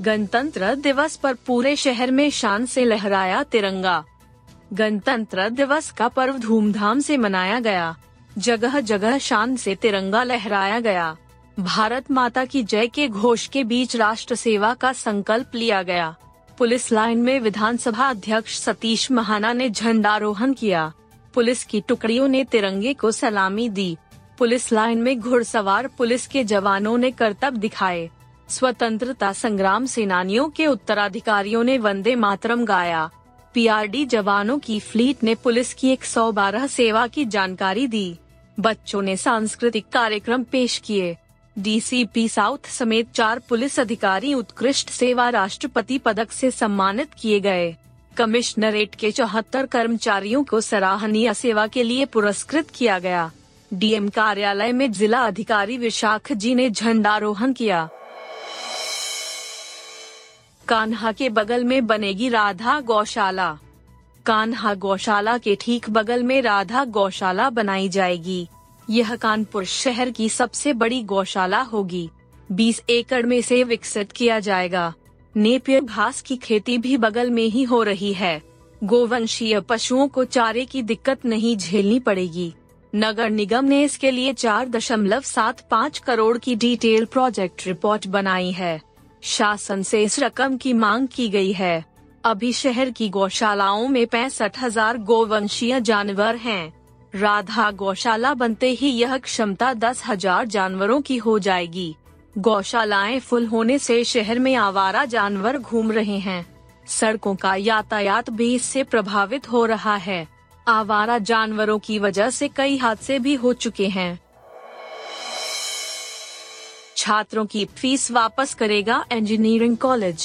गणतंत्र दिवस पर पूरे शहर में शान से लहराया तिरंगा। गणतंत्र दिवस का पर्व धूमधाम से मनाया गया। जगह जगह शान से तिरंगा लहराया गया। भारत माता की जय के घोष के बीच राष्ट्र सेवा का संकल्प लिया गया। पुलिस लाइन में विधानसभा अध्यक्ष सतीश महाना ने झंडारोहण किया। पुलिस की टुकड़ियों ने तिरंगे को सलामी दी। पुलिस लाइन में घुड़सवार पुलिस के जवानों ने करतब दिखाए। स्वतंत्रता संग्राम सेनानियों के उत्तराधिकारियों ने वंदे मातरम गाया। पीआरडी जवानों की फ्लीट ने पुलिस की 112 सेवा की जानकारी दी। बच्चों ने सांस्कृतिक कार्यक्रम पेश किए। डीसीपी साउथ समेत चार पुलिस अधिकारी उत्कृष्ट सेवा राष्ट्रपति पदक से सम्मानित किए गए। कमिश्नरेट के चौहत्तर कर्मचारियों को सराहनीय सेवा के लिए पुरस्कृत किया गया। डीएम कार्यालय में जिला अधिकारी विशाख जी ने झंडारोहण किया। कान्हा के बगल में बनेगी राधा गौशाला। कान्हा गौशाला के ठीक बगल में राधा गौशाला बनाई जाएगी। यह कानपुर शहर की सबसे बड़ी गौशाला होगी। 20 एकड़ में से विकसित किया जाएगा। नेपियर घास की खेती भी बगल में ही हो रही है। गोवंशीय पशुओं को चारे की दिक्कत नहीं झेलनी पड़ेगी। नगर निगम ने इसके लिए चार दशमलव सात पाँच करोड़ की डिटेल प्रोजेक्ट रिपोर्ट बनाई है। शासन से इस रकम की मांग की गई है। अभी शहर की गौशालाओं में पैंसठ हज़ार गोवंशीय जानवर हैं। राधा गौशाला बनते ही यह क्षमता दस हज़ार जानवरों की हो जाएगी। गौशालाएँ फुल होने से शहर में आवारा जानवर घूम रहे हैं। सड़कों का यातायात भी इससे प्रभावित हो रहा है। आवारा जानवरों की वजह से कई हादसे भी हो चुके हैं। छात्रों की फ़ीस वापस करेगा engineering college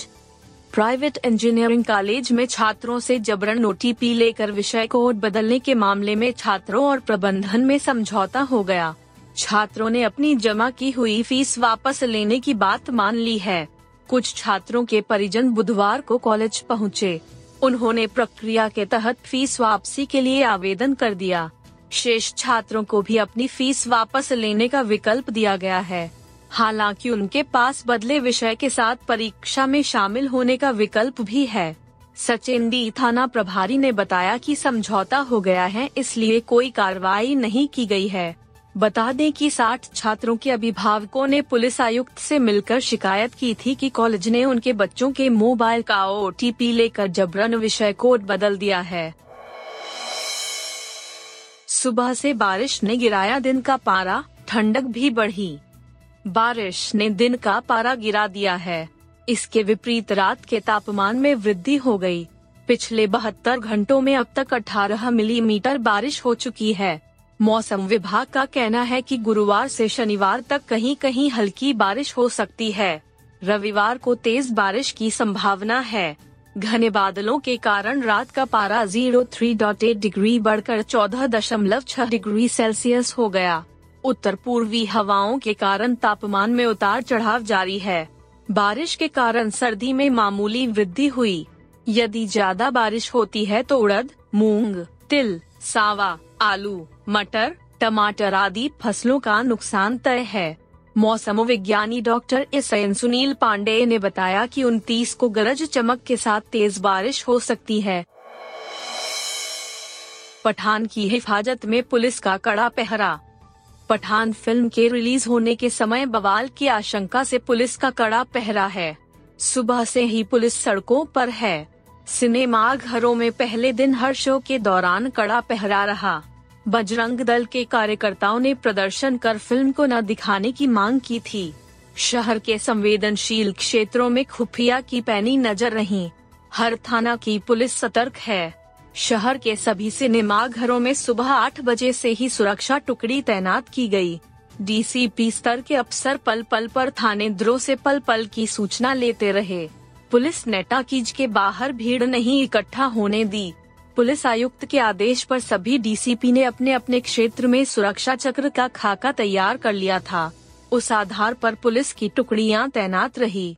private engineering college में छात्रों से जबरन ओटीपी लेकर विषय कोड बदलने के मामले में छात्रों और प्रबंधन में समझौता हो गया। छात्रों ने अपनी जमा की हुई फ़ीस वापस लेने की बात मान ली है। कुछ छात्रों के परिजन बुधवार को कॉलेज पहुँचे। उन्होंने प्रक्रिया के तहत फ़ीस वापसी के लिए आवेदन कर दिया। शेष छात्रों को भी अपनी फ़ीस वापस लेने का विकल्प दिया गया है। हालाँकि उनके पास बदले विषय के साथ परीक्षा में शामिल होने का विकल्प भी है। सचिन डी थाना प्रभारी ने बताया कि समझौता हो गया है, इसलिए कोई कार्रवाई नहीं की गई है। बता दें कि 60 छात्रों के अभिभावकों ने पुलिस आयुक्त से मिलकर शिकायत की थी कि कॉलेज ने उनके बच्चों के मोबाइल का ओटीपी लेकर जबरन विषय कोड बदल दिया है। सुबह से बारिश ने गिराया दिन का पारा, ठंडक भी बढ़ी। बारिश ने दिन का पारा गिरा दिया है। इसके विपरीत रात के तापमान में वृद्धि हो गई। पिछले बहत्तर घंटों में अब तक 18 मिलीमीटर बारिश हो चुकी है। मौसम विभाग का कहना है कि गुरुवार से शनिवार तक कहीं कहीं हल्की बारिश हो सकती है। रविवार को तेज बारिश की संभावना है। घने बादलों के कारण रात का पारा zero three dot eight degree बढ़कर चौदह दशमलव छह डिग्री सेल्सियस हो गया। उत्तर पूर्वी हवाओं के कारण तापमान में उतार चढ़ाव जारी है। बारिश के कारण सर्दी में मामूली वृद्धि हुई। यदि ज़्यादा बारिश होती है तो उड़द, मूंग, तिल, सावा, आलू, मटर, टमाटर आदि फ़सलों का नुकसान तय है। मौसम विज्ञानी doctor S. N. Sunil Pandey ने बताया कि 29 को गरज चमक के साथ तेज बारिश हो सकती है। पठान की हिफाजत में पुलिस का कड़ा पहरा। पठान फ़िल्म के रिलीज़ होने के समय बवाल की आशंका से पुलिस का कड़ा पहरा है। सुबह से ही पुलिस सड़कों पर है। सिनेमा घरों में पहले दिन हर शो के दौरान कड़ा पहरा रहा। बजरंग दल के कार्यकर्ताओं ने प्रदर्शन कर फ़िल्म को न दिखाने की मांग की थी। शहर के संवेदनशील क्षेत्रों में खुफिया की पैनी नज़र रही। हर थाना की पुलिस सतर्क है। शहर के सभी सिनेमा घरों में सुबह आठ बजे से ही सुरक्षा टुकड़ी तैनात की गई। डीसीपी स्तर के अफसर पल पल पर थाने द्रोह से पल पल की सूचना लेते रहे। पुलिस ने टाकीज के बाहर भीड़ नहीं इकट्ठा होने दी। पुलिस आयुक्त के आदेश पर सभी डीसीपी ने अपने अपने क्षेत्र में सुरक्षा चक्र का खाका तैयार कर लिया था। उस आधार पर पुलिस की टुकड़ियाँ तैनात रही।